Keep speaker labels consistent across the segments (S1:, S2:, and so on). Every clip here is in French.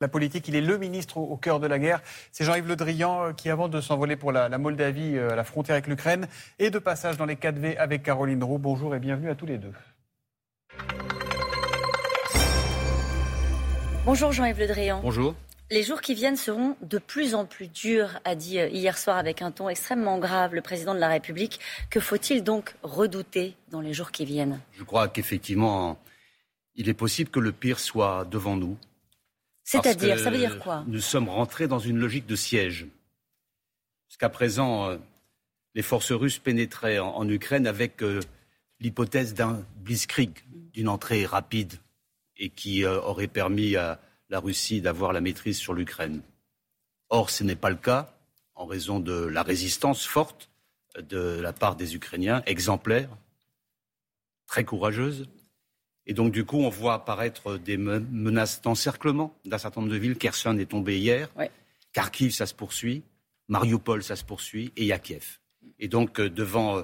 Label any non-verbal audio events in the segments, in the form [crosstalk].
S1: la politique. Il est le ministre au, cœur de la guerre. C'est Jean-Yves Le Drian euh, qui, avant de s'envoler pour la, Moldavie, euh, à la frontière avec l'Ukraine, et de passage dans les 4V avec Caroline Roux. Bonjour et bienvenue à tous les deux.
S2: Bonjour Jean-Yves Le Drian.
S3: Bonjour.
S2: Les jours qui viennent seront de plus en plus durs, a dit euh, hier soir avec un ton extrêmement grave le président de la République. Que faut-il donc redouter dans les jours qui viennent?
S3: Je crois qu'effectivement, il est possible que le pire soit devant nous.
S2: C'est-à-dire, ça veut dire quoi?
S3: Nous sommes rentrés dans une logique de siège. Jusqu'à présent, euh, les forces russes pénétraient en, Ukraine avec euh, l'hypothèse d'un blitzkrieg, d'une entrée rapide et qui euh, aurait permis à la Russie d'avoir la maîtrise sur l'Ukraine. Or, ce n'est pas le cas en raison de la résistance forte de la part des Ukrainiens, exemplaires, très courageuse, et donc, du coup, on voit apparaître des menaces d'encerclement d'un certain nombre de villes. Kherson est tombé hier. Kharkiv, ça se poursuit. Mariupol, ça se poursuit. Et Yakiev. Et donc, euh, devant euh,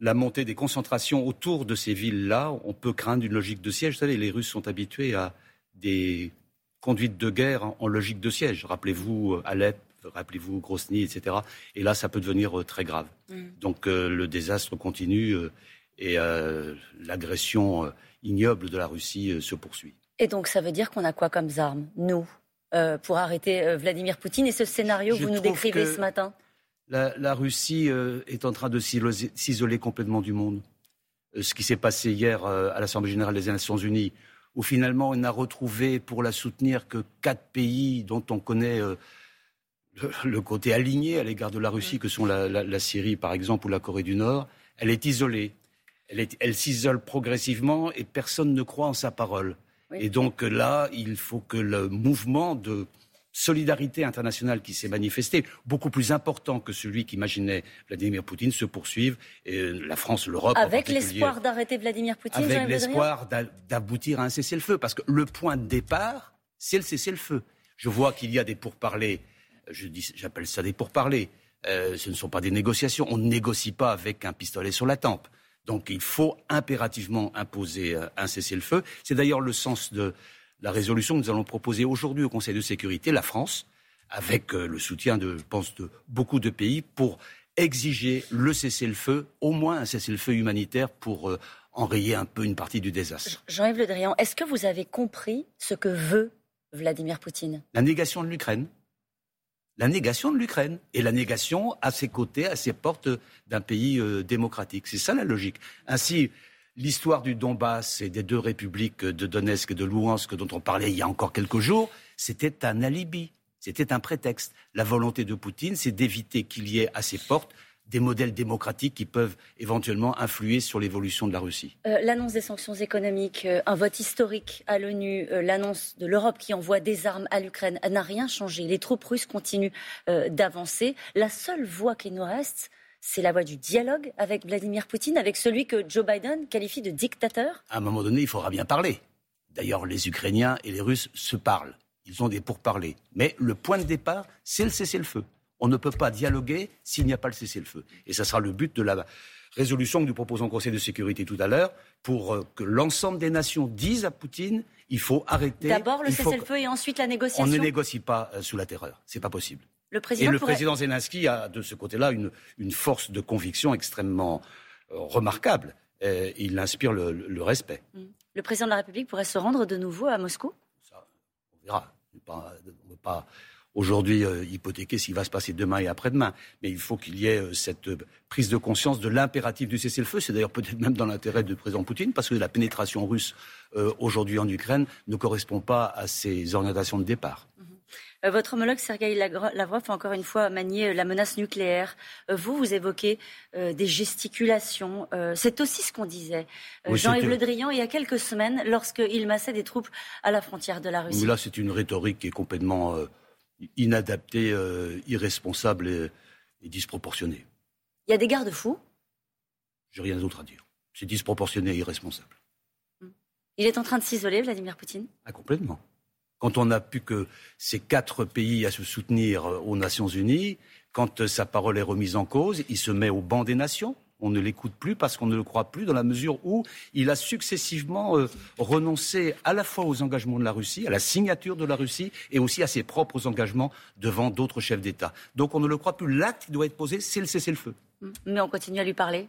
S3: la montée des concentrations autour de ces villes-là, on peut craindre une logique de siège. Vous savez, les Russes sont habitués à des conduites de guerre en logique de siège. Rappelez-vous euh, Alep, rappelez-vous Grosny, etc. Et là, ça peut devenir très grave. Mm. Donc, le désastre continue et l'agression ignoble de la Russie euh, se poursuit.
S2: Et donc ça veut dire qu'on a quoi comme armes, nous, euh, pour arrêter euh, Vladimir Poutine et ce scénario que vous nous décrivez ce matin?
S3: La, Russie est en train de s'isoler complètement du monde. ce qui s'est passé hier à l'Assemblée générale des Nations unies, où finalement on n'a retrouvé pour la soutenir que quatre pays dont on connaît le, côté aligné à l'égard de la Russie, que sont la Syrie par exemple ou la Corée du Nord, elle est isolée elle, s'isole progressivement et personne ne croit en sa parole. Et donc là, il faut que le mouvement de solidarité internationale qui s'est manifesté, beaucoup plus important que celui qu'imaginait Vladimir Poutine, se poursuive. Et la France, l'Europe.
S2: Avec l'espoir d'arrêter Vladimir Poutine
S3: Avec l'espoir d'aboutir à un cessez-le-feu. Parce que le point de départ, c'est le cessez-le-feu. Je vois qu'il y a des pourparlers. J'appelle ça des pourparlers. Euh, ce ne sont pas des négociations. On ne négocie pas avec un pistolet sur la tempe. Donc il faut impérativement imposer euh, un cessez-le-feu. C'est d'ailleurs le sens de la résolution que nous allons proposer aujourd'hui au Conseil de sécurité, la France, avec euh, le soutien de, je pense, de beaucoup de pays, pour exiger le cessez-le-feu, au moins un cessez-le-feu humanitaire pour euh, enrayer un peu une partie du désastre.
S2: Jean-Yves Le Drian, est-ce que vous avez compris ce que veut Vladimir Poutine?
S3: La négation de l'Ukraine la négation de l'Ukraine et la négation à ses côtés, à ses portes d'un pays euh, démocratique. C'est ça la logique. Ainsi, l'histoire du Donbass et des deux républiques de Donetsk et de Louhansk dont on parlait il y a encore quelques jours, c'était un alibi, c'était un prétexte. La volonté de Poutine, c'est d'éviter qu'il y ait à ses portes des modèles démocratiques qui peuvent éventuellement influer sur l'évolution de la Russie.
S2: Euh, l'annonce des sanctions économiques, euh, un vote historique à l'ONU, euh, l'annonce de l'Europe qui envoie des armes à l'Ukraine n'a rien changé. Les troupes russes continuent d'avancer. La seule voie qui nous reste, c'est la voie du dialogue avec Vladimir Poutine, avec celui que Joe Biden qualifie de dictateur
S3: À un moment donné, il faudra bien parler. D'ailleurs, les Ukrainiens et les Russes se parlent. Ils ont des pourparlers. Mais le point de départ, c'est le cessez-le-feu. On ne peut pas dialoguer s'il n'y a pas le cessez-le-feu. Et ce sera le but de la résolution que nous proposons au Conseil de sécurité tout à l'heure, pour euh, que l'ensemble des nations disent à Poutine il faut arrêter.
S2: D'abord le cessez-le-feu et ensuite la négociation.
S3: On ne négocie pas euh, sous la terreur. C'est pas possible.
S2: Le président
S3: et le
S2: pourrait...
S3: président Zelensky a de ce côté-là une, force de conviction extrêmement euh, remarquable. il inspire le, respect. Mm.
S2: Le président de la République pourrait se rendre de nouveau à Moscou?
S3: Ça, On verra. on ne peut pas aujourd'hui euh, hypothéquer ce qui va se passer demain et après-demain. Mais il faut qu'il y ait euh, cette euh, prise de conscience de l'impératif du cessez-le-feu. C'est d'ailleurs peut-être même dans l'intérêt du président Poutine, parce que la pénétration russe aujourd'hui en Ukraine ne correspond pas à ses orientations de départ.
S2: Mhm. Votre homologue Sergei Lavrov a encore une fois manié la menace nucléaire. Vous, vous évoquez des gesticulations. C'est aussi ce qu'on disait. Jean-Yves Le Drian, il y a quelques semaines, lorsqu'il massait des troupes à la frontière de la Russie.
S3: Mais là, c'est une rhétorique qui est complètement inadapté, euh, irresponsable et, disproportionné.
S2: Il y a des garde-fous?
S3: J'ai rien d'autre à dire. C'est disproportionné et irresponsable.
S2: Hmm. Il est en train de s'isoler, Vladimir Poutine?
S3: Ah, Complètement. Quand on n'a plus que ces quatre pays à se soutenir euh, aux Nations Unies, quand euh, sa parole est remise en cause, il se met au banc des nations. On ne l'écoute plus parce qu'on ne le croit plus dans la mesure où il a successivement euh, renoncé à la fois aux engagements de la Russie, à la signature de la Russie et aussi à ses propres engagements devant d'autres chefs d'État. Donc on ne le croit plus. L'acte qui doit être posé, c'est le cessez-le-feu.
S2: Mais on continue à lui parler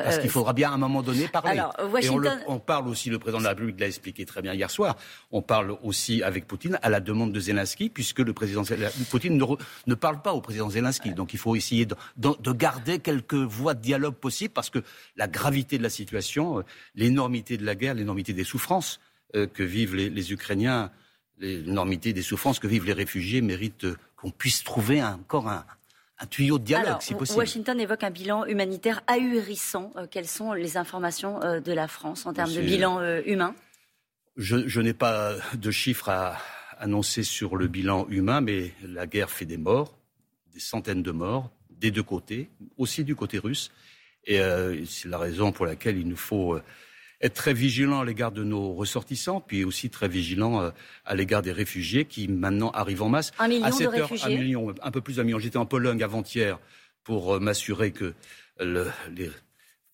S3: euh, Parce qu'il euh, faudra bien à un moment donné parler.
S2: Et
S3: on, parle aussi, le président de la République l'a expliqué très bien hier soir, on parle aussi avec Poutine à la demande de Zelensky, puisque le président Poutine ne, parle pas au président Zelensky. Donc il faut essayer de, garder quelques voies de dialogue possibles, parce que la gravité de la situation, euh, l'énormité de la guerre, l'énormité des souffrances que vivent les, les Ukrainiens, l'énormité des souffrances que vivent les réfugiés méritent qu'on puisse trouver encore un, un tuyau de dialogue, si possible.
S2: Washington évoque un bilan humanitaire ahurissant. Euh, quelles sont les informations euh, de la France en termes de bilan euh, humain?
S3: Je, n'ai pas de chiffres à annoncer sur le bilan humain, mais la guerre fait des morts, des centaines de morts, des deux côtés, aussi du côté russe. Et c'est la raison pour laquelle il nous faut être très vigilant à l'égard de nos ressortissants, puis aussi très vigilant euh, à l'égard des réfugiés qui maintenant arrivent en masse.
S2: Un million de réfugiés.
S3: Un million, un peu plus d'un million. J'étais en Pologne avant-hier pour euh, m'assurer que les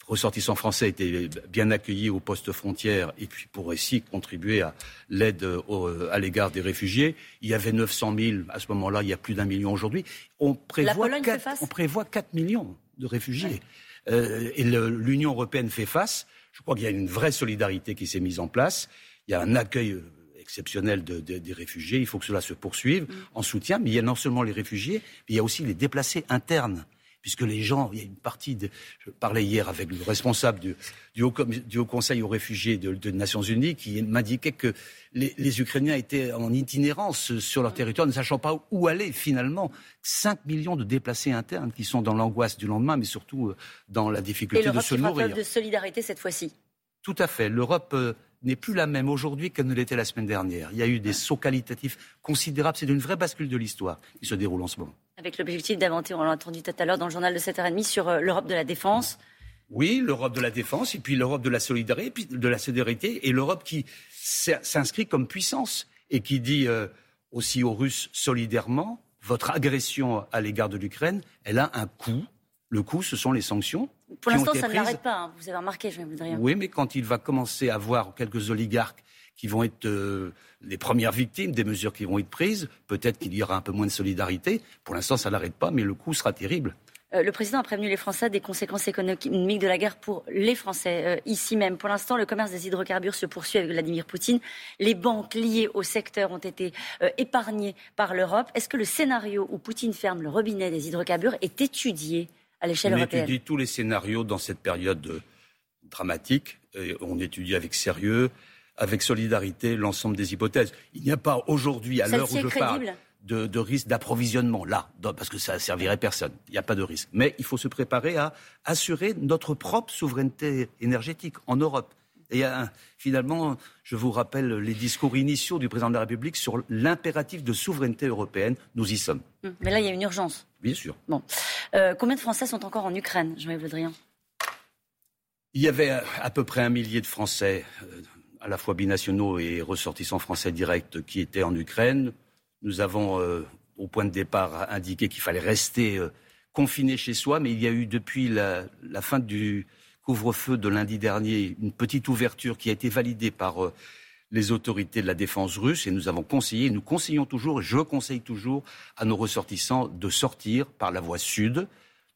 S3: ressortissants français étaient bien accueillis aux postes frontières et puis pour aussi contribuer à l'aide euh, à l'égard des réfugiés. Il y avait 900 000 à ce moment-là, il y a plus d'un million aujourd'hui. On prévoit, 4, on prévoit 4 millions de réfugiés. Et l'Union européenne fait face. Je crois qu'il y a une vraie solidarité qui s'est mise en place. Il y a un accueil euh, exceptionnel des réfugiés. Il faut que cela se poursuive mm. en soutien. Mais il y a non seulement les réfugiés, mais il y a aussi les déplacés internes puisque les gens, il y a une partie, de, je parlais hier avec le responsable du, du, haut, Conseil aux réfugiés des Nations Unies qui m'indiquait que les, Ukrainiens étaient en itinérance sur leur territoire, ne sachant pas où aller finalement. 5 millions de déplacés internes qui sont dans l'angoisse du lendemain, mais surtout euh, dans la difficulté de se nourrir.
S2: de solidarité cette fois-ci.
S3: Tout à fait. L'Europe euh, n'est plus la même aujourd'hui qu'elle ne l'était la semaine dernière. Il y a eu des sauts qualitatifs considérables. C'est une vraie bascule de l'histoire qui se déroule en ce moment.
S2: Avec l'objectif d'inventer, on l'a entendu tout à l'heure dans le journal de 7h30, sur euh, l'Europe de la défense.
S3: Oui, l'Europe de la défense, et puis l'Europe de la solidarité, puis de la solidarité, et l'Europe qui s'inscrit comme puissance et qui dit euh, aussi aux Russes solidairement, votre agression à l'égard de l'Ukraine, elle a un coût. Le coût, ce sont les sanctions.
S2: Pour l'instant, ça ne l'arrête pas. Hein. Vous avez remarqué, je vais vous dire.
S3: Oui, mais quand il va commencer à voir quelques oligarques qui vont être euh, les premières victimes des mesures qui vont être prises. Peut-être qu'il y aura un peu moins de solidarité. Pour l'instant, ça n'arrête pas, mais le coût sera terrible.
S2: Euh, le président a prévenu les Français des conséquences économiques de la guerre pour les Français, euh, ici même. Pour l'instant, le commerce des hydrocarbures se poursuit avec Vladimir Poutine. Les banques liées au secteur ont été épargnées par l'Europe. Est-ce que le scénario où Poutine ferme le robinet des hydrocarbures est étudié à l'échelle européenne
S3: On étudie tous les scénarios dans cette période dramatique. on étudie avec sérieux avec solidarité l'ensemble des hypothèses. Il n'y a pas aujourd'hui, à l'heure où je parle, de, risque d'approvisionnement, là, parce que ça ne servirait personne. Il n'y a pas de risque. Mais il faut se préparer à assurer notre propre souveraineté énergétique en Europe. Et finalement, je vous rappelle les discours initiaux du président de la République sur l'impératif de souveraineté européenne. Nous y sommes.
S2: Hum, mais là, il y a une urgence.
S3: Bien sûr.
S2: Bon. Euh, combien de Français sont encore en Ukraine, Jean-Yves Le Drian?
S3: Il y avait à peu près un millier de Français euh, à la fois binationaux et ressortissants français directs qui étaient en Ukraine. Nous avons, euh, au point de départ, indiqué qu'il fallait rester euh, confiné chez soi, mais il y a eu depuis la, fin du couvre-feu de lundi dernier une petite ouverture qui a été validée par euh, les autorités de la défense russe et nous avons conseillé, nous conseillons toujours, et je conseille toujours à nos ressortissants de sortir par la voie sud.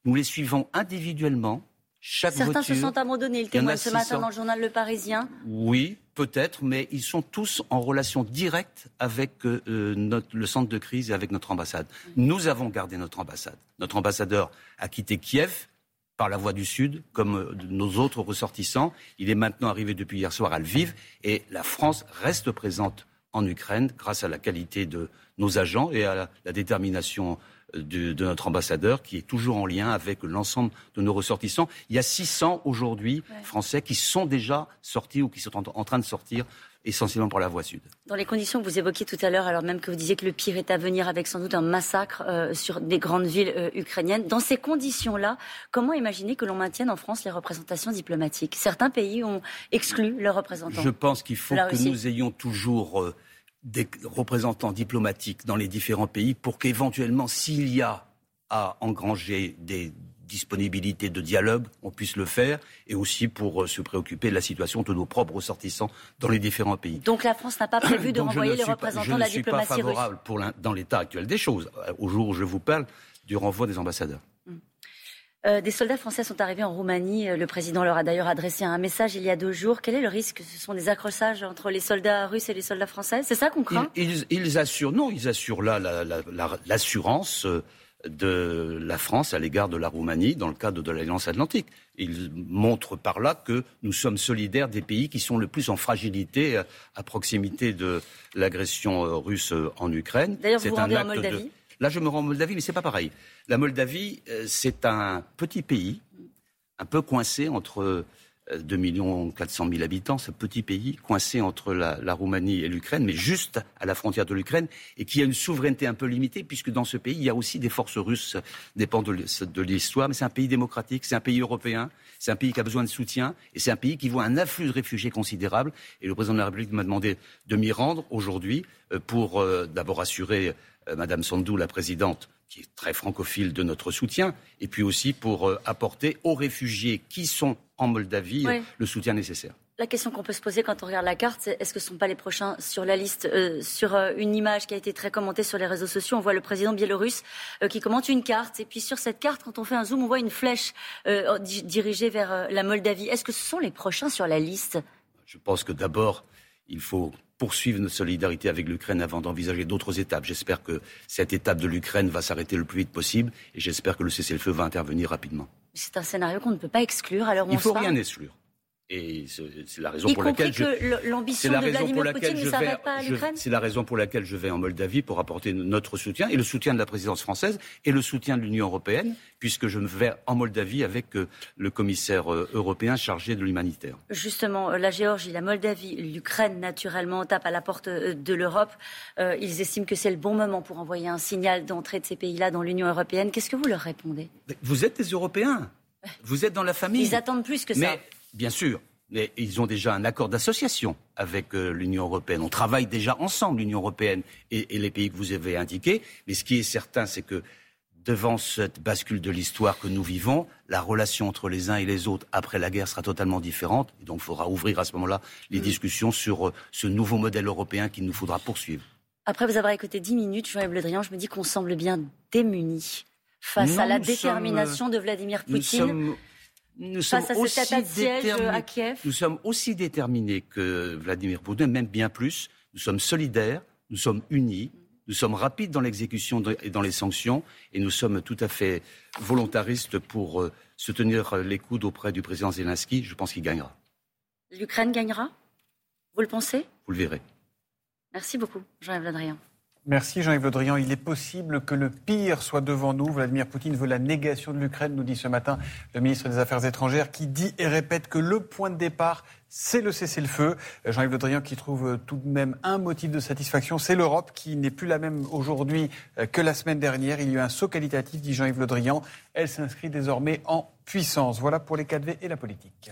S3: Nous les suivons individuellement
S2: Certains se sont abandonnés. Il témoigne ce matin dans le journal Le Parisien.
S3: Oui, peut-être, mais ils sont tous en relation directe avec euh, notre, le centre de crise et avec notre ambassade. Nous avons gardé notre ambassade. Notre ambassadeur a quitté Kiev par la voie du Sud, comme euh, nos autres ressortissants. Il est maintenant arrivé depuis hier soir à Lviv et la France reste présente en Ukraine grâce à la qualité de nos agents et à la détermination de, notre ambassadeur qui est toujours en lien avec l'ensemble de nos ressortissants. Il y a 600 aujourd'hui Français qui sont déjà sortis ou qui sont en, train de sortir essentiellement par la voie sud.
S2: Dans les conditions que vous évoquiez tout à l'heure, alors même que vous disiez que le pire est à venir avec sans doute un massacre euh, sur des grandes villes euh, ukrainiennes, dans ces conditions-là, comment imaginer que l'on maintienne en France les représentations diplomatiques? Certains pays ont exclu leurs représentants.
S3: Je pense qu'il faut que nous ayons toujours... Euh, des représentants diplomatiques dans les différents pays pour qu'éventuellement, s'il y a à engranger des disponibilité de dialogue, on puisse le faire, et aussi pour euh, se préoccuper de la situation de nos propres ressortissants dans les différents pays.
S2: Donc la France n'a pas [coughs] prévu de renvoyer les représentants de la diplomatie
S3: russe Je ne suis pas favorable pour dans l'état actuel des choses, euh, au jour où je vous parle, du renvoi des ambassadeurs.
S2: Euh, des soldats français sont arrivés en Roumanie. Le président leur a d'ailleurs adressé un message il y a deux jours. Quel est le risque Ce sont des accrochages entre les soldats russes et les soldats français? C'est ça qu'on craint?
S3: Ils, assurent, non, ils assurent là l'assurance de la France à l'égard de la Roumanie dans le cadre de l'Alliance Atlantique. Il montre par là que nous sommes solidaires des pays qui sont le plus en fragilité à proximité de l'agression euh, russe euh, en Ukraine.
S2: D'ailleurs, vous vous rendez en Moldavie?
S3: Là, je me rends en Moldavie, mais c'est pas pareil. La Moldavie, euh, c'est un petit pays, un peu coincé entre 2 millions 400 000 habitants, ce petit pays coincé entre la, Roumanie et l'Ukraine, mais juste à la frontière de l'Ukraine, et qui a une souveraineté un peu limitée, puisque dans ce pays, il y a aussi des forces russes, dépend de l'histoire, mais c'est un pays démocratique, c'est un pays européen, c'est un pays qui a besoin de soutien, et c'est un pays qui voit un afflux de réfugiés considérable. Et le président de la République m'a demandé de m'y rendre aujourd'hui euh, pour euh, d'abord assurer euh, Madame Sandou, la présidente, qui est très francophile de notre soutien, et puis aussi pour euh, apporter aux réfugiés qui sont en Moldavie le soutien nécessaire.
S2: La question qu'on peut se poser quand on regarde la carte, c'est est-ce que ce ne sont pas les prochains sur la liste euh, Sur euh, une image qui a été très commentée sur les réseaux sociaux, on voit le président biélorusse qui commente une carte. Et puis sur cette carte, quand on fait un zoom, on voit une flèche dirigée vers la Moldavie. Est-ce que ce sont les prochains sur la liste?
S3: Je pense que d'abord, il faut poursuivre notre solidarité avec l'Ukraine avant d'envisager d'autres étapes. J'espère que cette étape de l'Ukraine va s'arrêter le plus vite possible et j'espère que le cessez-le-feu va intervenir rapidement.
S2: C'est un scénario qu'on ne peut pas exclure. Alors
S3: Il ne faut rien exclure. Et c'est la raison pour laquelle je.
S2: l'ambition de Vladimir Poutine ne s'arrête pas à l'Ukraine.
S3: C'est la raison pour laquelle je vais en Moldavie pour apporter notre soutien et le soutien de la présidence française et le soutien de l'Union européenne, puisque je vais en Moldavie avec euh, le commissaire euh, européen chargé de l'humanitaire.
S2: Justement, euh, la Géorgie, la Moldavie, l'Ukraine, naturellement, tapent à la porte de l'Europe. ils estiment que c'est le bon moment pour envoyer un signal d'entrée de ces pays-là dans l'Union européenne. Qu'est-ce que vous leur répondez?
S3: Vous êtes des Européens. Vous êtes dans la famille.
S2: Ils attendent plus que ça.
S3: Bien sûr. Mais ils ont déjà un accord d'association avec euh, l'Union européenne. On travaille déjà ensemble, l'Union européenne et, les pays que vous avez indiqués. Mais ce qui est certain, c'est que devant cette bascule de l'histoire que nous vivons, la relation entre les uns et les autres après la guerre sera totalement différente. Et donc, il faudra ouvrir à ce moment-là les discussions sur euh, ce nouveau modèle européen qu'il nous faudra poursuivre.
S2: Après vous avoir écouté dix minutes, Jean-Yves Le Drian, je me dis qu'on semble bien démunis face à la détermination de Vladimir Poutine
S3: nous sommes aussi déterminés, Nous sommes aussi déterminés que Vladimir Poutine, même bien plus. Nous sommes solidaires, nous sommes unis, nous sommes rapides dans l'exécution et dans les sanctions, et nous sommes tout à fait volontaristes pour euh, soutenir les coudes auprès du président Zelensky. Je pense qu'il gagnera.
S2: L'Ukraine gagnera? Vous le pensez?
S3: Vous le verrez.
S2: Merci beaucoup, Jean-Yves Le Drian.
S1: Merci Jean-Yves Le Drian. Il est possible que le pire soit devant nous. Vladimir Poutine veut la négation de l'Ukraine, nous dit ce matin le ministre des Affaires étrangères, qui dit et répète que le point de départ, c'est le cessez-le-feu. Jean-Yves Le Drian qui trouve tout de même un motif de satisfaction, c'est l'Europe qui n'est plus la même aujourd'hui euh, que la semaine dernière. Il y a eu un saut qualitatif, dit Jean-Yves Le Drian. Elle s'inscrit désormais en puissance. Voilà pour les 4V et la politique.